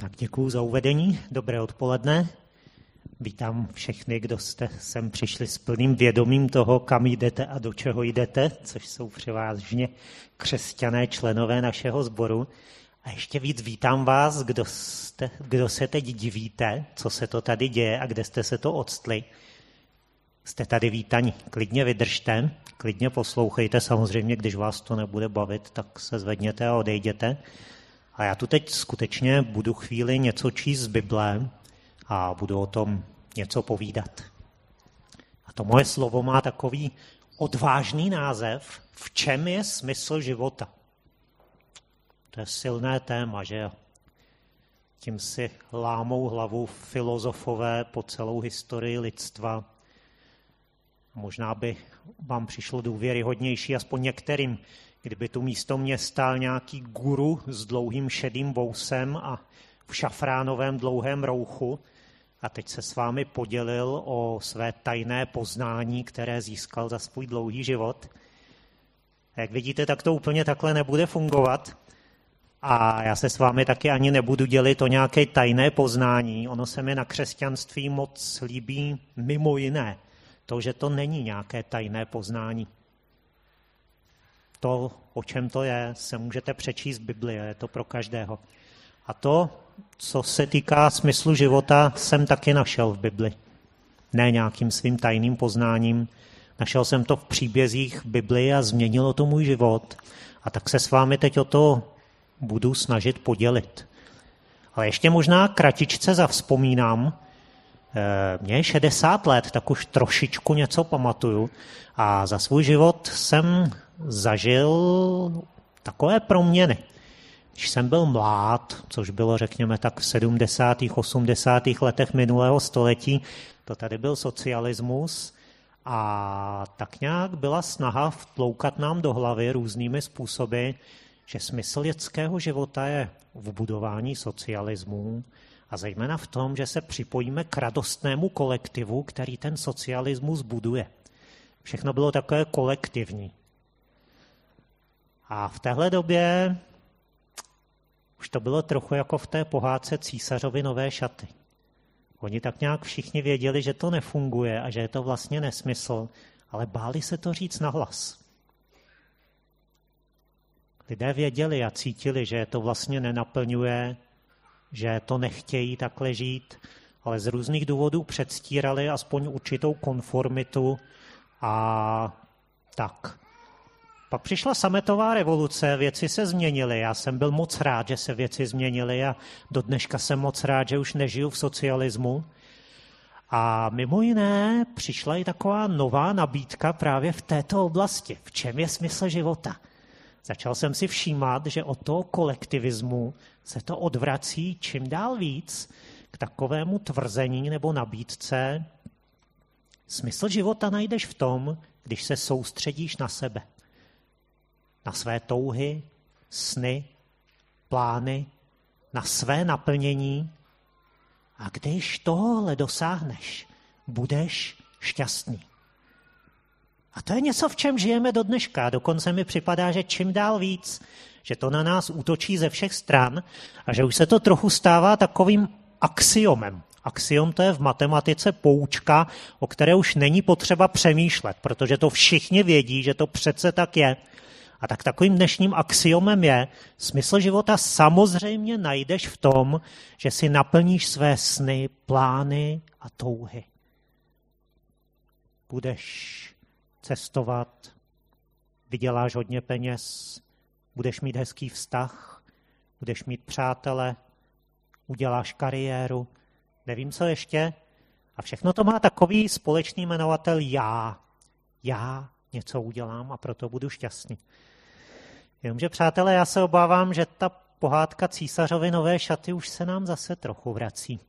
Tak děkuji za uvedení. Dobré odpoledne. Vítám všechny, kdo jste sem přišli s plným vědomím toho, kam jdete a do čeho jdete, což jsou převážně křesťané členové našeho sboru. A ještě víc vítám vás, kdo, jste, kdo se teď divíte, co se to tady děje a kde jste se to odstli. Jste tady vítaní. Klidně vydržte, klidně poslouchejte. Samozřejmě, když vás to nebude bavit, tak se zvedněte a odejděte. A já tu teď skutečně budu chvíli něco číst z Bible a budu o tom něco povídat. A to moje slovo má takový odvážný název, v čem je smysl života. To je silné téma, že jo? Tím si lámou hlavu filozofové po celou historii lidstva. Možná by vám přišlo důvěryhodnější, aspoň některým, kdyby tu místo mě stál nějaký guru s dlouhým šedým bousem a v šafránovém dlouhém rouchu a teď se s vámi podělil o své tajné poznání, které získal za svůj dlouhý život. Jak vidíte, tak to úplně takhle nebude fungovat. A já se s vámi taky ani nebudu dělit o nějaké tajné poznání. Ono se mi na křesťanství moc líbí mimo jiné. To, že to není nějaké tajné poznání. To, o čem to je, se můžete přečíst v Biblii, je to pro každého. A to, co se týká smyslu života, jsem taky našel v Bibli. Ne nějakým svým tajným poznáním. Našel jsem to v příbězích Bibli a změnilo to můj život. A tak se s vámi teď o to budu snažit podělit. Ale ještě možná kratičce zavzpomínám. Eh, mně je 60 let, tak už trošičku něco pamatuju. A za svůj život jsem zažil takové proměny. Když jsem byl mlád, což bylo řekněme tak v 70. 80. letech minulého století, to tady byl socialismus a tak nějak byla snaha vtloukat nám do hlavy různými způsoby, že smysl lidského života je v budování socialismu a zejména v tom, že se připojíme k radostnému kolektivu, který ten socialismus buduje. Všechno bylo takové kolektivní. A v téhle době už to bylo trochu jako v té pohádce císařovi nové šaty. Oni tak nějak všichni věděli, že to nefunguje a že je to vlastně nesmysl, ale báli se to říct nahlas. Lidé věděli a cítili, že to vlastně nenaplňuje, že to nechtějí takhle žít, ale z různých důvodů předstírali aspoň určitou konformitu a tak. Pak přišla sametová revoluce, věci se změnily. Já jsem byl moc rád, že se věci změnily a do dneška jsem moc rád, že už nežiju v socialismu. A mimo jiné přišla i taková nová nabídka právě v této oblasti. V čem je smysl života? Začal jsem si všímat, že od toho kolektivismu se to odvrací čím dál víc k takovému tvrzení nebo nabídce. Smysl života najdeš v tom, když se soustředíš na sebe na své touhy, sny, plány, na své naplnění. A když tohle dosáhneš, budeš šťastný. A to je něco, v čem žijeme do dneška. Dokonce mi připadá, že čím dál víc, že to na nás útočí ze všech stran a že už se to trochu stává takovým axiomem. Axiom to je v matematice poučka, o které už není potřeba přemýšlet, protože to všichni vědí, že to přece tak je. A tak takovým dnešním axiomem je, smysl života samozřejmě najdeš v tom, že si naplníš své sny, plány a touhy. Budeš cestovat, vyděláš hodně peněz, budeš mít hezký vztah, budeš mít přátele, uděláš kariéru, nevím co ještě. A všechno to má takový společný jmenovatel já. Já něco udělám a proto budu šťastný. Jenomže, přátelé, já se obávám, že ta pohádka císařovi nové šaty už se nám zase trochu vrací.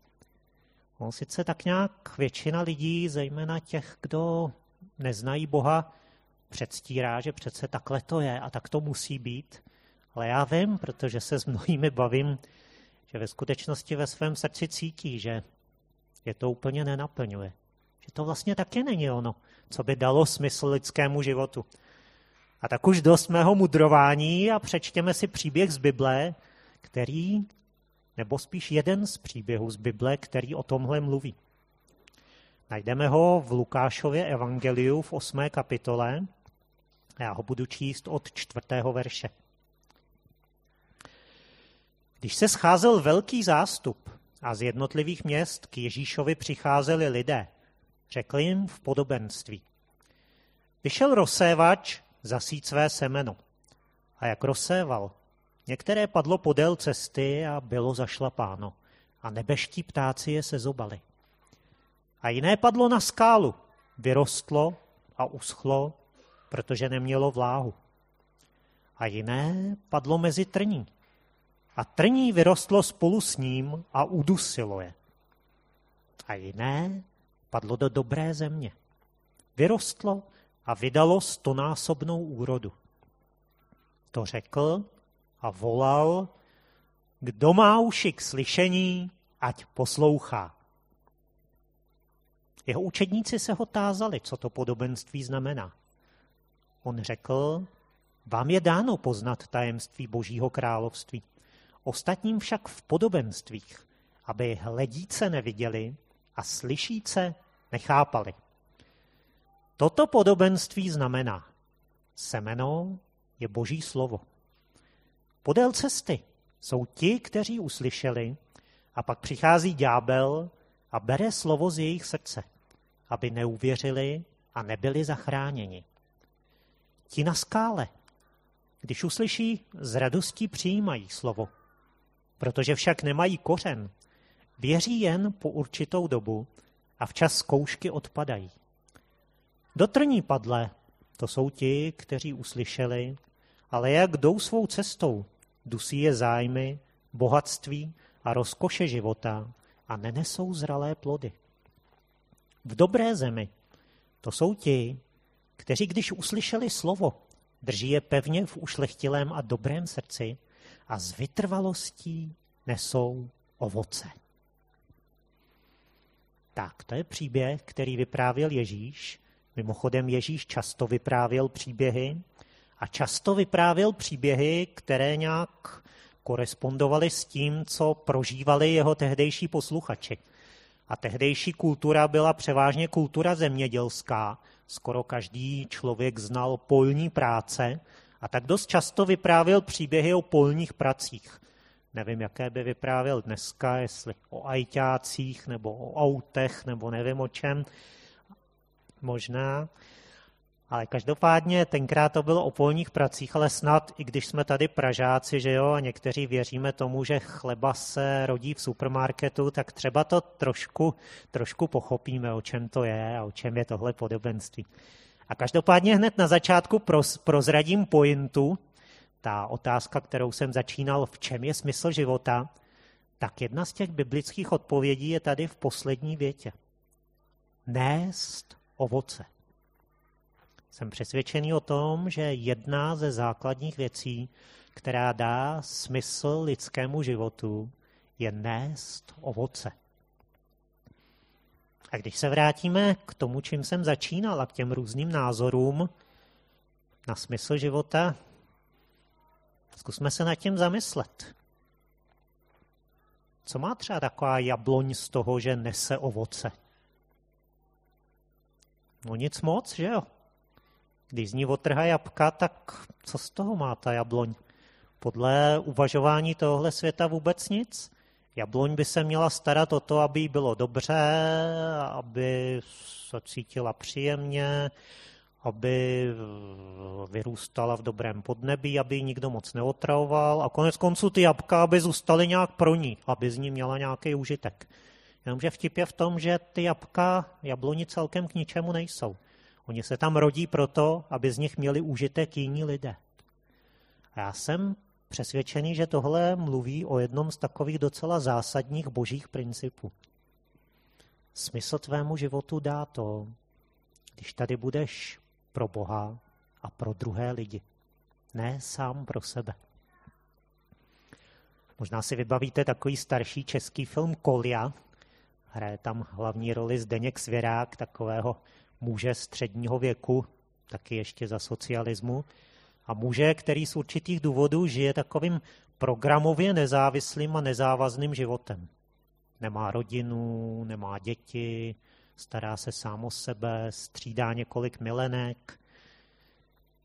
On sice tak nějak většina lidí, zejména těch, kdo neznají Boha, předstírá, že přece takhle to je a tak to musí být. Ale já vím, protože se s mnohými bavím, že ve skutečnosti ve svém srdci cítí, že je to úplně nenaplňuje. Že to vlastně taky není ono, co by dalo smysl lidskému životu. A tak už dost mého mudrování a přečtěme si příběh z Bible, který nebo spíš jeden z příběhů z Bible, který o tomhle mluví. Najdeme ho v Lukášově evangeliu v 8. kapitole. Já ho budu číst od čtvrtého verše. Když se scházel velký zástup a z jednotlivých měst k Ježíšovi přicházeli lidé, řekl jim v podobenství. Vyšel rozsévač zasít své semeno. A jak rozséval, některé padlo podél cesty a bylo zašlapáno. A nebeští ptáci je sezobali. A jiné padlo na skálu, vyrostlo a uschlo, protože nemělo vláhu. A jiné padlo mezi trní. A trní vyrostlo spolu s ním a udusilo je. A jiné padlo do dobré země. Vyrostlo a vydalo stonásobnou úrodu. To řekl a volal, kdo má uši k slyšení, ať poslouchá. Jeho učedníci se ho tázali, co to podobenství znamená. On řekl, vám je dáno poznat tajemství Božího království. Ostatním však v podobenstvích, aby hledíce neviděli a slyšíce nechápali. Toto podobenství znamená, semeno je boží slovo. Podél cesty jsou ti, kteří uslyšeli, a pak přichází ďábel a bere slovo z jejich srdce, aby neuvěřili a nebyli zachráněni. Ti na skále, když uslyší, z radostí přijímají slovo, protože však nemají kořen, věří jen po určitou dobu a včas zkoušky odpadají. Do trní padle, to jsou ti, kteří uslyšeli, ale jak jdou svou cestou, dusí je zájmy, bohatství a rozkoše života a nenesou zralé plody. V dobré zemi, to jsou ti, kteří když uslyšeli slovo, drží je pevně v ušlechtilém a dobrém srdci a z vytrvalostí nesou ovoce. Tak, to je příběh, který vyprávěl Ježíš Mimochodem Ježíš často vyprávěl příběhy a často vyprávěl příběhy, které nějak korespondovaly s tím, co prožívali jeho tehdejší posluchači. A tehdejší kultura byla převážně kultura zemědělská. Skoro každý člověk znal polní práce a tak dost často vyprávěl příběhy o polních pracích. Nevím, jaké by vyprávěl dneska, jestli o ajťácích nebo o autech nebo nevím o čem možná. Ale každopádně tenkrát to bylo o polních pracích, ale snad, i když jsme tady Pražáci, že jo, a někteří věříme tomu, že chleba se rodí v supermarketu, tak třeba to trošku, trošku pochopíme, o čem to je a o čem je tohle podobenství. A každopádně hned na začátku proz, prozradím pointu, ta otázka, kterou jsem začínal, v čem je smysl života, tak jedna z těch biblických odpovědí je tady v poslední větě. Nést ovoce. Jsem přesvědčený o tom, že jedna ze základních věcí, která dá smysl lidskému životu, je nést ovoce. A když se vrátíme k tomu, čím jsem začínal a k těm různým názorům na smysl života, zkusme se nad tím zamyslet. Co má třeba taková jabloň z toho, že nese ovoce? No nic moc, že jo? Když z ní otrhá jabka, tak co z toho má ta jabloň? Podle uvažování tohle světa vůbec nic. Jabloň by se měla starat o to, aby jí bylo dobře, aby se cítila příjemně, aby vyrůstala v dobrém podnebí, aby ji nikdo moc neotravoval a konec konců ty jabka, aby zůstaly nějak pro ní, aby z ní měla nějaký užitek. Jenomže vtip je v tom, že ty jabka, jabloni celkem k ničemu nejsou. Oni se tam rodí proto, aby z nich měli užitek jiní lidé. A já jsem přesvědčený, že tohle mluví o jednom z takových docela zásadních božích principů. Smysl tvému životu dá to, když tady budeš pro Boha a pro druhé lidi. Ne sám pro sebe. Možná si vybavíte takový starší český film Kolia, Hraje tam hlavní roli Zdeněk Svěrák, takového muže středního věku, taky ještě za socialismu. A muže, který z určitých důvodů žije takovým programově nezávislým a nezávazným životem. Nemá rodinu, nemá děti, stará se sám o sebe, střídá několik milenek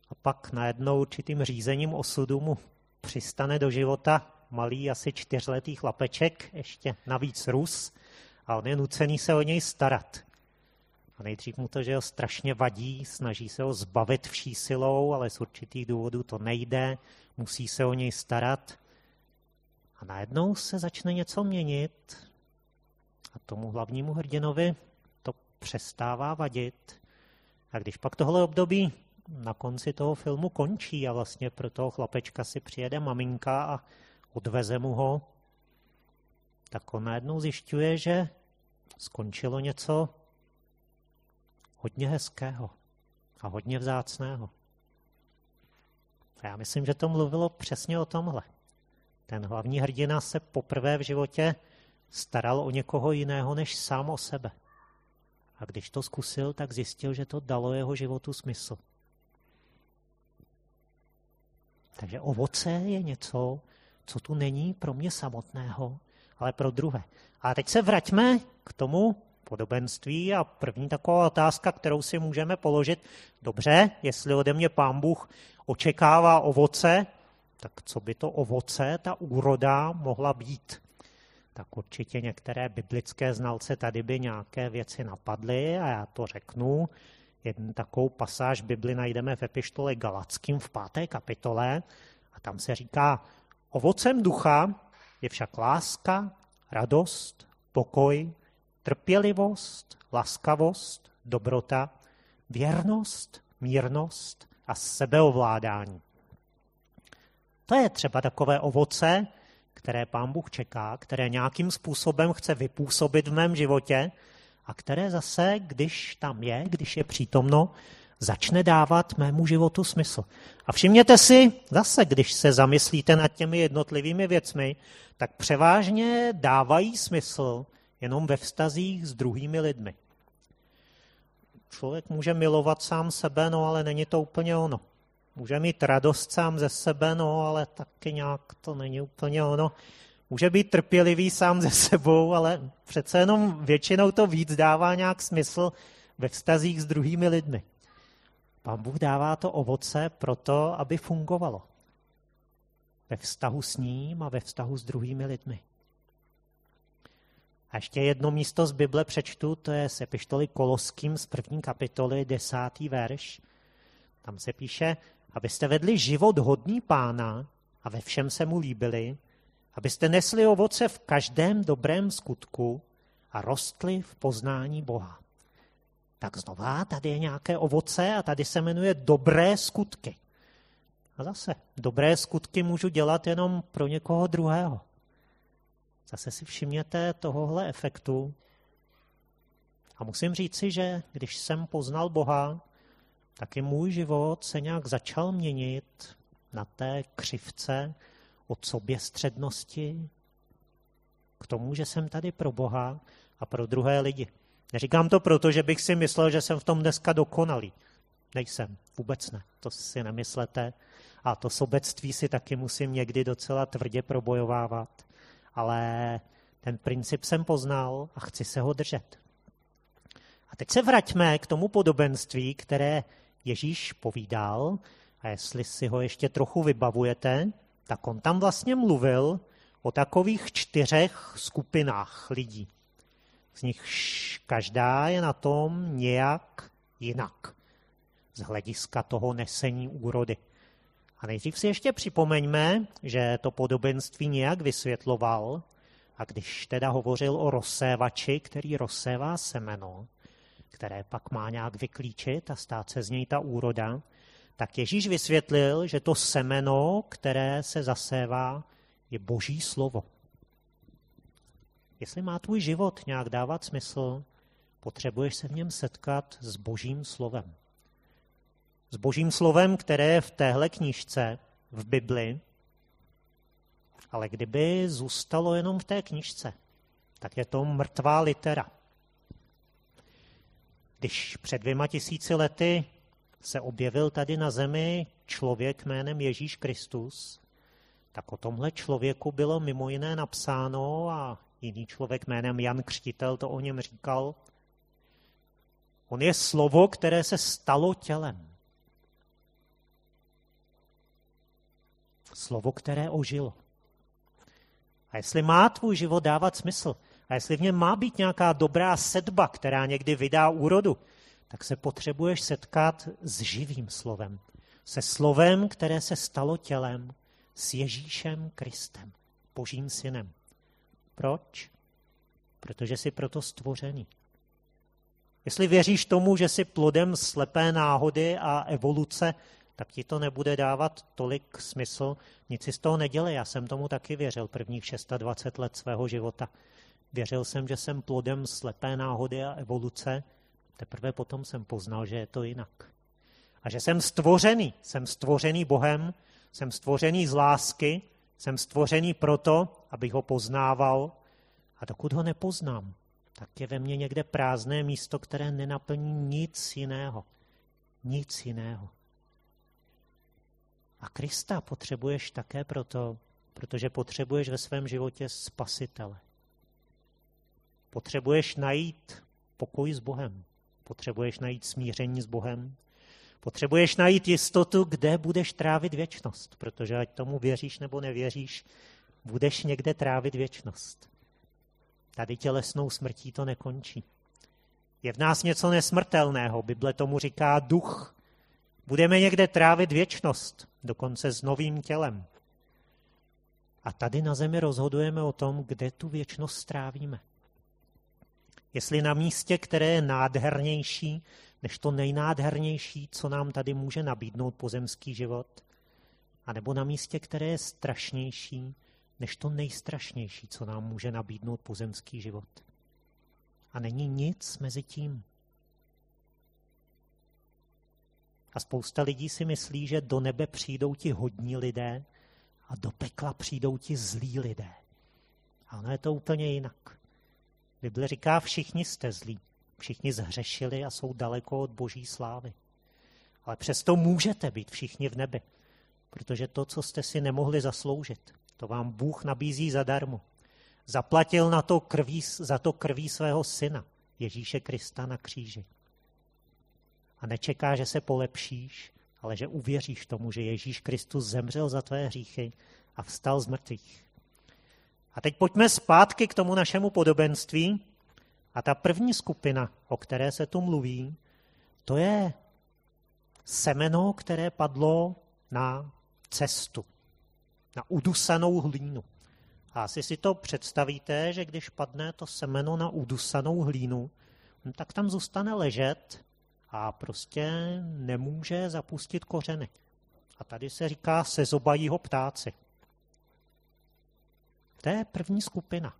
a pak najednou určitým řízením osudu mu přistane do života malý asi čtyřletý chlapeček, ještě navíc Rus, a on je nucený se o něj starat. A nejdřív mu to, že ho strašně vadí, snaží se ho zbavit vší silou, ale z určitých důvodů to nejde, musí se o něj starat. A najednou se začne něco měnit a tomu hlavnímu hrdinovi přestává vadit. A když pak tohle období na konci toho filmu končí a vlastně pro toho chlapečka si přijede maminka a odveze mu ho, tak on najednou zjišťuje, že skončilo něco hodně hezkého a hodně vzácného. A já myslím, že to mluvilo přesně o tomhle. Ten hlavní hrdina se poprvé v životě staral o někoho jiného než sám o sebe. A když to zkusil, tak zjistil, že to dalo jeho životu smysl. Takže ovoce je něco, co tu není pro mě samotného, ale pro druhé. A teď se vraťme k tomu podobenství a první taková otázka, kterou si můžeme položit. Dobře, jestli ode mě pán Bůh očekává ovoce, tak co by to ovoce, ta úroda mohla být? Tak určitě některé biblické znalce tady by nějaké věci napadly a já to řeknu. Jednu takovou pasáž Bibli najdeme v epištole Galackým v páté kapitole a tam se říká, ovocem ducha je však láska, radost, pokoj, trpělivost, laskavost, dobrota, věrnost, mírnost a sebeovládání. To je třeba takové ovoce, které pán Bůh čeká, které nějakým způsobem chce vypůsobit v mém životě a které zase, když tam je, když je přítomno, začne dávat mému životu smysl. A všimněte si, zase, když se zamyslíte nad těmi jednotlivými věcmi, tak převážně dávají smysl jenom ve vztazích s druhými lidmi. Člověk může milovat sám sebe, no ale není to úplně ono. Může mít radost sám ze sebe, no ale taky nějak to není úplně ono. Může být trpělivý sám ze sebou, ale přece jenom většinou to víc dává nějak smysl ve vztazích s druhými lidmi. Pán Bůh dává to ovoce proto, aby fungovalo. Ve vztahu s ním a ve vztahu s druhými lidmi. A ještě jedno místo z Bible přečtu, to je z epištoly Koloským z první kapitoly, desátý verš. Tam se píše, abyste vedli život hodný pána a ve všem se mu líbili, abyste nesli ovoce v každém dobrém skutku a rostli v poznání Boha. Tak znova, tady je nějaké ovoce a tady se jmenuje dobré skutky. A zase, dobré skutky můžu dělat jenom pro někoho druhého. Zase si všimněte tohohle efektu. A musím říci, že když jsem poznal Boha, tak i můj život se nějak začal měnit na té křivce od soběstřednosti k tomu, že jsem tady pro Boha a pro druhé lidi. Neříkám to proto, že bych si myslel, že jsem v tom dneska dokonalý. Nejsem, vůbec ne, to si nemyslete. A to sobectví si taky musím někdy docela tvrdě probojovávat. Ale ten princip jsem poznal a chci se ho držet. A teď se vraťme k tomu podobenství, které Ježíš povídal. A jestli si ho ještě trochu vybavujete, tak on tam vlastně mluvil o takových čtyřech skupinách lidí. Z nich každá je na tom nějak jinak z hlediska toho nesení úrody. A nejdřív si ještě připomeňme, že to podobenství nějak vysvětloval a když teda hovořil o rozsévači, který rozsévá semeno, které pak má nějak vyklíčit a stát se z něj ta úroda, tak Ježíš vysvětlil, že to semeno, které se zasévá, je boží slovo. Jestli má tvůj život nějak dávat smysl, potřebuješ se v něm setkat s božím slovem. S božím slovem, které je v téhle knížce, v Bibli, ale kdyby zůstalo jenom v té knížce, tak je to mrtvá litera. Když před dvěma tisíci lety se objevil tady na zemi člověk jménem Ježíš Kristus, tak o tomhle člověku bylo mimo jiné napsáno a jiný člověk jménem Jan Křtitel to o něm říkal. On je slovo, které se stalo tělem. Slovo, které ožilo. A jestli má tvůj život dávat smysl, a jestli v něm má být nějaká dobrá sedba, která někdy vydá úrodu, tak se potřebuješ setkat s živým slovem. Se slovem, které se stalo tělem, s Ježíšem Kristem, Božím synem. Proč? Protože jsi proto stvořený. Jestli věříš tomu, že jsi plodem slepé náhody a evoluce, tak ti to nebude dávat tolik smysl. Nic si z toho nedělej. Já jsem tomu taky věřil prvních 26 let svého života. Věřil jsem, že jsem plodem slepé náhody a evoluce. Teprve potom jsem poznal, že je to jinak. A že jsem stvořený. Jsem stvořený Bohem, jsem stvořený z lásky, jsem stvořený proto, abych ho poznával. A dokud ho nepoznám, tak je ve mně někde prázdné místo, které nenaplní nic jiného. Nic jiného. A Krista potřebuješ také proto, protože potřebuješ ve svém životě spasitele. Potřebuješ najít pokoj s Bohem. Potřebuješ najít smíření s Bohem. Potřebuješ najít jistotu, kde budeš trávit věčnost, protože ať tomu věříš nebo nevěříš, budeš někde trávit věčnost. Tady tělesnou smrtí to nekončí. Je v nás něco nesmrtelného, Bible tomu říká duch. Budeme někde trávit věčnost, dokonce s novým tělem. A tady na zemi rozhodujeme o tom, kde tu věčnost strávíme. Jestli na místě, které je nádhernější než to nejnádhernější, co nám tady může nabídnout pozemský život, anebo na místě, které je strašnější než to nejstrašnější, co nám může nabídnout pozemský život. A není nic mezi tím. A spousta lidí si myslí, že do nebe přijdou ti hodní lidé a do pekla přijdou ti zlí lidé. A ono je to úplně jinak. Bible říká, všichni jste zlí, všichni zhřešili a jsou daleko od boží slávy. Ale přesto můžete být všichni v nebi, protože to, co jste si nemohli zasloužit, to vám Bůh nabízí zadarmo. Zaplatil na to krví, za to krví svého syna, Ježíše Krista na kříži. A nečeká, že se polepšíš, ale že uvěříš tomu, že Ježíš Kristus zemřel za tvé hříchy a vstal z mrtvých. A teď pojďme zpátky k tomu našemu podobenství. A ta první skupina, o které se tu mluví, to je semeno, které padlo na cestu, na udusanou hlínu. A asi si to představíte, že když padne to semeno na udusanou hlínu, no tak tam zůstane ležet a prostě nemůže zapustit kořeny. A tady se říká, se zobají ho ptáci. To je první skupina.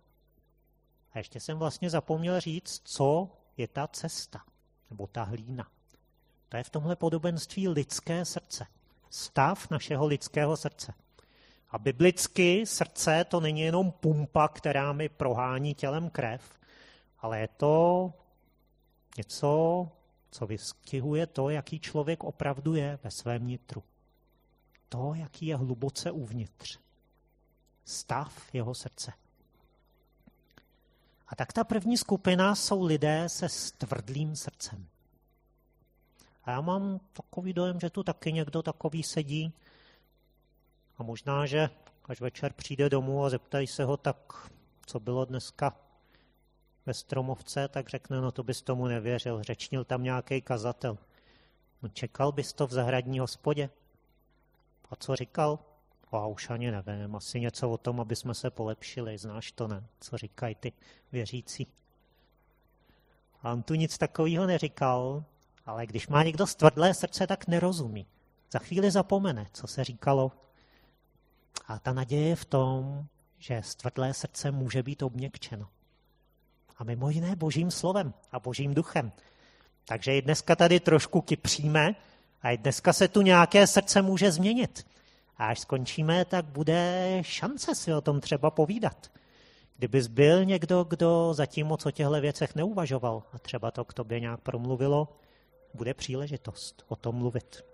A ještě jsem vlastně zapomněl říct, co je ta cesta, nebo ta hlína. To je v tomhle podobenství lidské srdce. Stav našeho lidského srdce. A biblicky srdce to není jenom pumpa, která mi prohání tělem krev, ale je to něco, co vystihuje to, jaký člověk opravdu je ve svém nitru. To, jaký je hluboce uvnitř stav jeho srdce. A tak ta první skupina jsou lidé se stvrdlým srdcem. A já mám takový dojem, že tu taky někdo takový sedí. A možná, že až večer přijde domů a zeptají se ho, tak co bylo dneska ve Stromovce, tak řekne, no to bys tomu nevěřil, řečnil tam nějaký kazatel. No čekal bys to v zahradní hospodě? A co říkal? A už ani nevím, asi něco o tom, aby jsme se polepšili, znáš to, ne? Co říkají ty věřící. A on tu nic takového neříkal, ale když má někdo stvrdlé srdce, tak nerozumí. Za chvíli zapomene, co se říkalo. A ta naděje je v tom, že stvrdlé srdce může být obměkčeno. A mimo jiné božím slovem a božím duchem. Takže i dneska tady trošku kypříme a i dneska se tu nějaké srdce může změnit. A až skončíme, tak bude šance si o tom třeba povídat. Kdybys byl někdo, kdo zatím moc o těchto věcech neuvažoval a třeba to k tobě nějak promluvilo, bude příležitost o tom mluvit.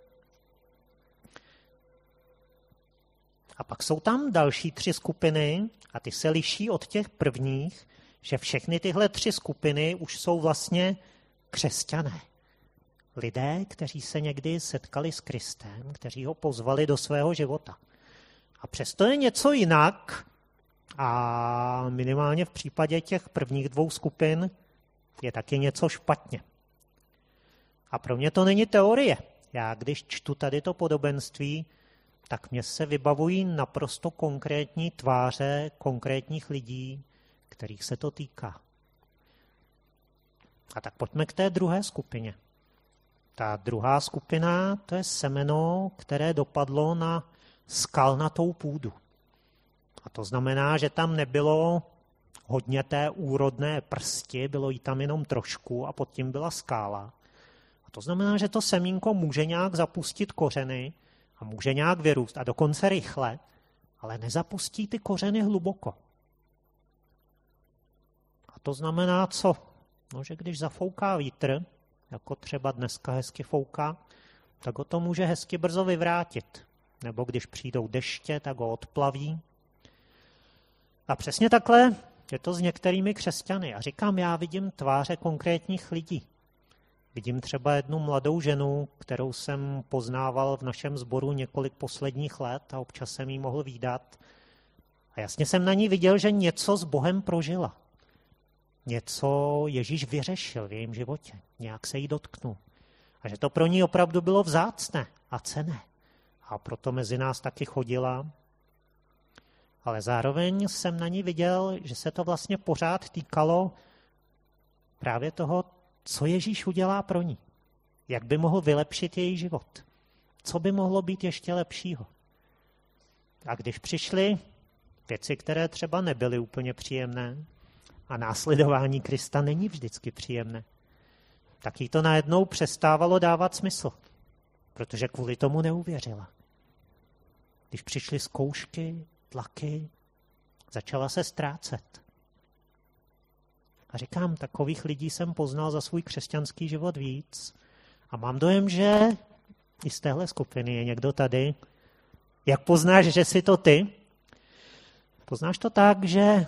A pak jsou tam další tři skupiny a ty se liší od těch prvních, že všechny tyhle tři skupiny už jsou vlastně křesťané. Lidé, kteří se někdy setkali s Kristem, kteří ho pozvali do svého života. A přesto je něco jinak a minimálně v případě těch prvních dvou skupin je taky něco špatně. A pro mě to není teorie. Já když čtu tady to podobenství, tak mě se vybavují naprosto konkrétní tváře konkrétních lidí, kterých se to týká. A tak pojďme k té druhé skupině. Ta druhá skupina, to je semeno, které dopadlo na skalnatou půdu. A to znamená, že tam nebylo hodně té úrodné prsti, bylo jí tam jenom trošku a pod tím byla skála. A to znamená, že to semínko může nějak zapustit kořeny a může nějak vyrůst a dokonce rychle, ale nezapustí ty kořeny hluboko. A to znamená co? No, že když zafouká vítr, jako třeba dneska hezky fouká, tak ho to může hezky brzo vyvrátit. Nebo když přijdou deště, tak ho odplaví. A přesně takhle je to s některými křesťany. A říkám, já vidím tváře konkrétních lidí. Vidím třeba jednu mladou ženu, kterou jsem poznával v našem sboru několik posledních let a občas jsem jí mohl výdat. A jasně jsem na ní viděl, že něco s Bohem prožila. Něco Ježíš vyřešil v jejím životě. Nějak se jí dotknul. A že to pro ní opravdu bylo vzácné a cené. A proto mezi nás taky chodila. Ale zároveň jsem na ní viděl, že se to vlastně pořád týkalo právě toho, co Ježíš udělá pro ní. Jak by mohl vylepšit její život. Co by mohlo být ještě lepšího. A když přišly věci, které třeba nebyly úplně příjemné, a následování Krista není vždycky příjemné, tak jí to najednou přestávalo dávat smysl, protože kvůli tomu neuvěřila. Když přišly zkoušky, tlaky, začala se ztrácet. A říkám, takových lidí jsem poznal za svůj křesťanský život víc. A mám dojem, že i z téhle skupiny je někdo tady. Jak poznáš, že jsi to ty? Poznáš to tak, že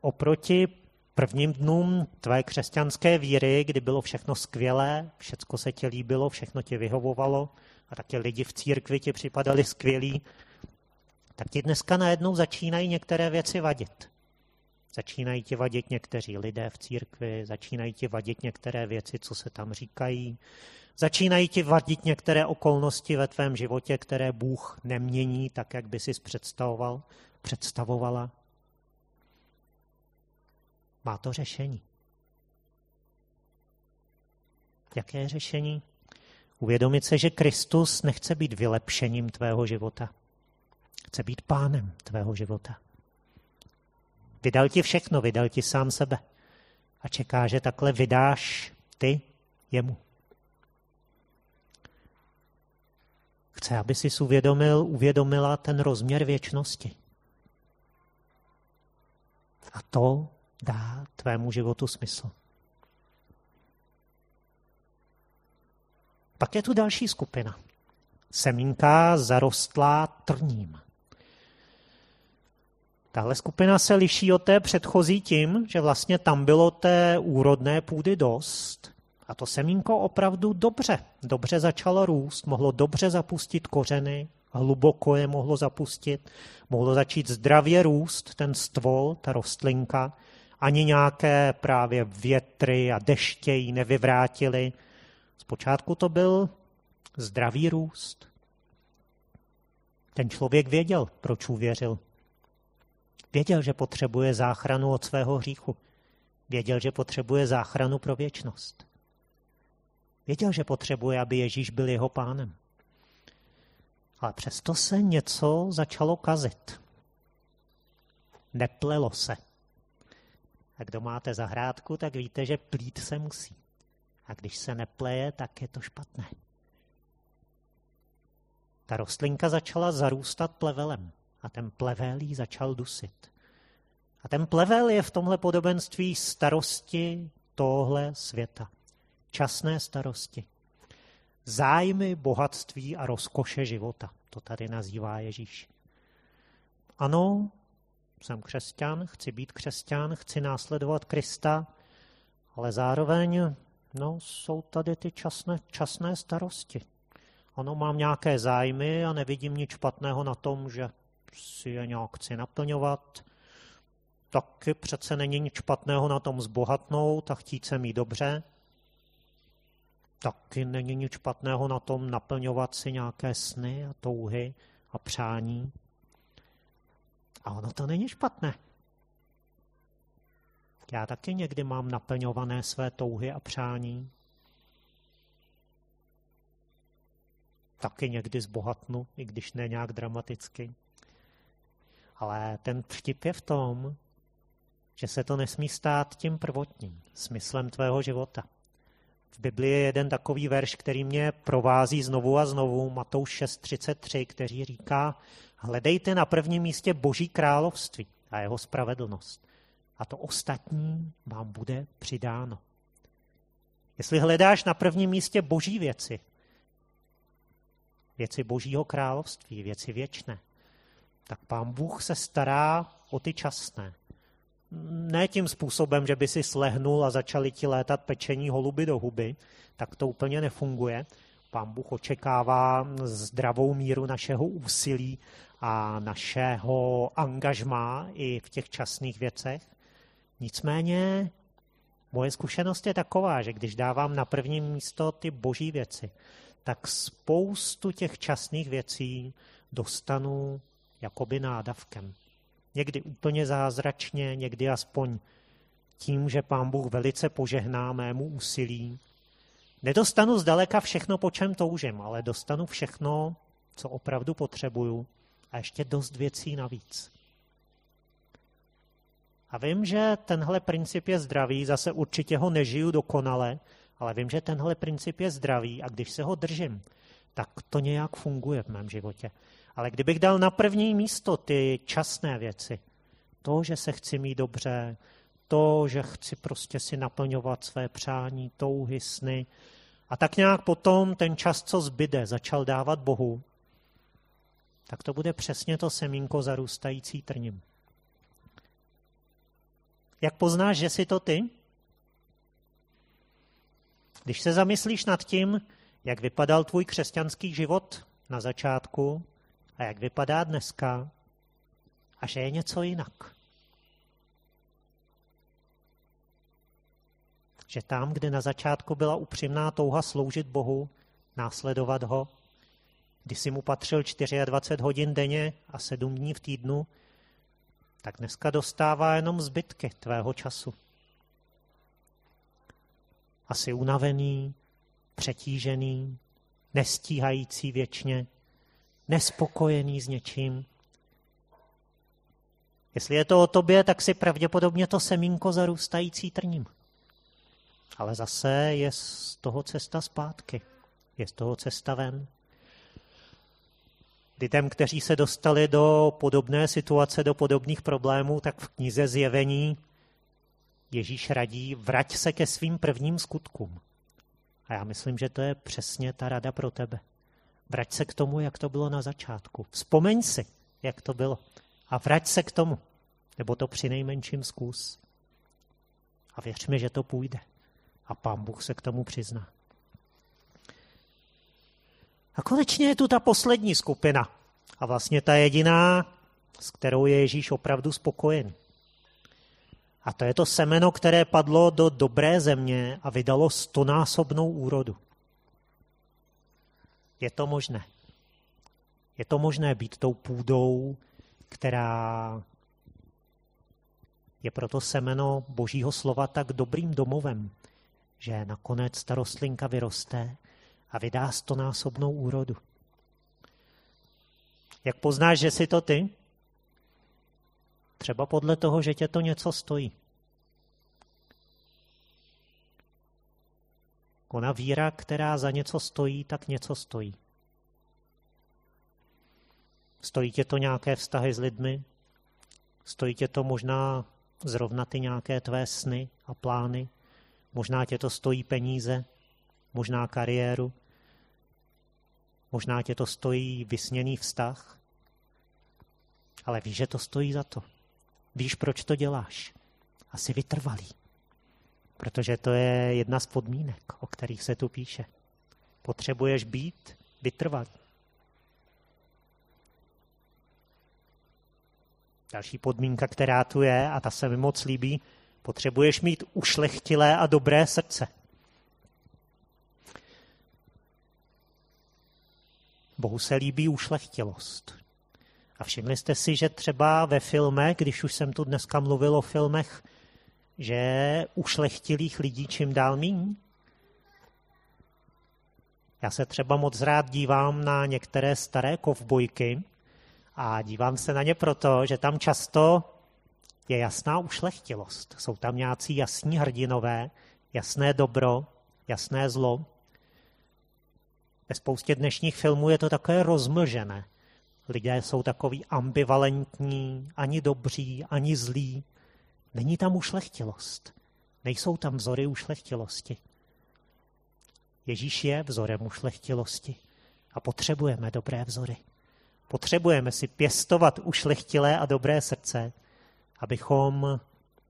oproti prvním dnům tvé křesťanské víry, kdy bylo všechno skvělé, všecko se ti líbilo, všechno ti vyhovovalo a taky lidi v církvi ti připadali skvělí, tak ti dneska najednou začínají některé věci vadit. Začínají ti vadit někteří lidé v církvi, začínají ti vadit některé věci, co se tam říkají, začínají ti vadit některé okolnosti ve tvém životě, které Bůh nemění tak, jak by si představoval, představovala. Má to řešení. Jaké je řešení? Uvědomit se, že Kristus nechce být vylepšením tvého života. Chce být pánem tvého života. Vydal ti všechno, vydal ti sám sebe. A čeká, že takhle vydáš ty jemu. Chce, aby si uvědomil, uvědomila ten rozměr věčnosti. A to dá tvému životu smysl. Pak je tu další skupina. Semínka zarostlá trním. Tahle skupina se liší od té předchozí tím, že vlastně tam bylo té úrodné půdy dost a to semínko opravdu dobře, dobře začalo růst, mohlo dobře zapustit kořeny, hluboko je mohlo zapustit, mohlo začít zdravě růst ten stvol, ta rostlinka, ani nějaké právě větry a deště ji nevyvrátily. Zpočátku to byl zdravý růst. Ten člověk věděl, proč uvěřil. Věděl, že potřebuje záchranu od svého hříchu. Věděl, že potřebuje záchranu pro věčnost. Věděl, že potřebuje, aby Ježíš byl jeho pánem. Ale přesto se něco začalo kazit. Neplelo se. A kdo máte zahrádku, tak víte, že plít se musí. A když se nepleje, tak je to špatné. Ta rostlinka začala zarůstat plevelem a ten plevel ji začal dusit. A ten plevel je v tomhle podobenství starosti tohle světa. Časné starosti. Zájmy, bohatství a rozkoše života. To tady nazývá Ježíš. ano, jsem křesťan, chci být křesťan, chci následovat Krista, ale zároveň no, jsou tady ty časné, časné starosti. Ano, mám nějaké zájmy a nevidím nic špatného na tom, že si je nějak chci naplňovat. Taky přece není nic špatného na tom zbohatnout a chtít se mít dobře. Taky není nic špatného na tom naplňovat si nějaké sny a touhy a přání. A ono to není špatné. Já taky někdy mám naplňované své touhy a přání. Taky někdy zbohatnu, i když ne nějak dramaticky. Ale ten vtip je v tom, že se to nesmí stát tím prvotním smyslem tvého života. V Biblii je jeden takový verš, který mě provází znovu a znovu, Matouš 6.33, který říká, hledejte na prvním místě Boží království a jeho spravedlnost. A to ostatní vám bude přidáno. Jestli hledáš na prvním místě Boží věci, věci Božího království, věci věčné, tak pán Bůh se stará o ty časné. Ne tím způsobem, že by si slehnul a začali ti létat pečení holuby do huby, tak to úplně nefunguje. Pán Bůh očekává zdravou míru našeho úsilí a našeho angažmá i v těch časných věcech. Nicméně moje zkušenost je taková, že když dávám na první místo ty boží věci, tak spoustu těch časných věcí dostanu jakoby nádavkem. Někdy úplně zázračně, někdy aspoň tím, že pán Bůh velice požehná mému úsilí. Nedostanu zdaleka všechno, po čem toužím, ale dostanu všechno, co opravdu potřebuju a ještě dost věcí navíc. A vím, že tenhle princip je zdravý, zase určitě ho nežiju dokonale, ale vím, že tenhle princip je zdravý a když se ho držím, tak to nějak funguje v mém životě. Ale kdybych dal na první místo ty časné věci, to, že se chci mít dobře, to, že chci prostě si naplňovat své přání, touhy, sny, a tak nějak potom ten čas, co zbyde, začal dávat Bohu, tak to bude přesně to semínko zarůstající trním. Jak poznáš, že jsi to ty? Když se zamyslíš nad tím, jak vypadal tvůj křesťanský život na začátku a jak vypadá dneska, a že je něco jinak. Že tam, kde na začátku byla upřímná touha sloužit Bohu, následovat ho, kdy si mu patřil 24 hodin denně a 7 dní v týdnu, tak dneska dostává jenom zbytky tvého času. Asi unavený, přetížený, nestíhající věčně, nespokojený s něčím. Jestli je to o tobě, tak si pravděpodobně to semínko zarůstající trním. Ale zase je z toho cesta zpátky. Je z toho cesta ven. Lidem, kteří se dostali do podobné situace, do podobných problémů, tak v knize Zjevení Ježíš radí, vrať se ke svým prvním skutkům. A já myslím, že to je přesně ta rada pro tebe. Vrať se k tomu, jak to bylo na začátku. Vzpomeň si, jak to bylo. A vrať se k tomu. Nebo to při nejmenším zkus. A věř mi, že to půjde. A pán Bůh se k tomu přizná. A konečně je tu ta poslední skupina. A vlastně ta jediná, s kterou je Ježíš opravdu spokojen. A to je to semeno, které padlo do dobré země a vydalo stonásobnou úrodu. Je to možné. Je to možné být tou půdou, která je proto semeno Božího slova tak dobrým domovem, že nakonec ta rostlinka vyroste a vydá stonásobnou úrodu. Jak poznáš, že jsi to ty? Třeba podle toho, že tě to něco stojí. Ona víra, která za něco stojí, tak něco stojí. Stojí tě to nějaké vztahy s lidmi? Stojí tě to možná zrovna ty nějaké tvé sny a plány? Možná tě to stojí peníze, možná kariéru, možná tě to stojí vysněný vztah. Ale víš, že to stojí za to. Víš, proč to děláš. Asi vytrvalý. Protože to je jedna z podmínek, o kterých se tu píše. Potřebuješ být vytrvalý. Další podmínka, která tu je, a ta se mi moc líbí, potřebuješ mít ušlechtilé a dobré srdce. Bohu se líbí ušlechtilost. A všimli jste si, že třeba ve filmech, když už jsem tu dneska mluvil o filmech, že ušlechtilých lidí čím dál míň? Já se třeba moc rád dívám na některé staré kovbojky a dívám se na ně proto, že tam často je jasná ušlechtilost. Jsou tam nějací jasní hrdinové, jasné dobro, jasné zlo. Ve spoustě dnešních filmů je to takové rozmlžené. Lidé jsou takový ambivalentní, ani dobří, ani zlí. Není tam ušlechtilost. Nejsou tam vzory ušlechtilosti. Ježíš je vzorem ušlechtilosti a potřebujeme dobré vzory. Potřebujeme si pěstovat ušlechtilé a dobré srdce, abychom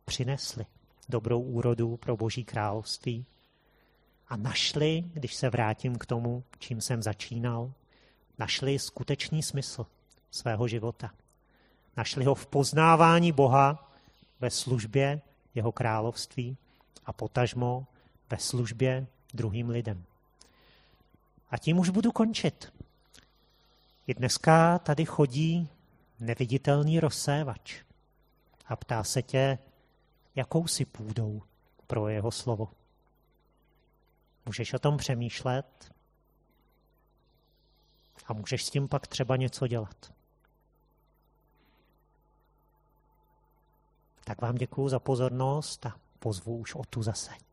přinesli dobrou úrodu pro Boží království a našli, když se vrátím k tomu, čím jsem začínal, našli skutečný smysl svého života. Našli ho v poznávání Boha ve službě jeho království a potažmo ve službě druhým lidem. A tím už budu končit. I dneska tady chodí neviditelný rozsévač a ptá se tě, jakou si půdou pro jeho slovo. Můžeš o tom přemýšlet a můžeš s tím pak třeba něco dělat. Tak vám děkuji za pozornost a pozvu už o tu zase.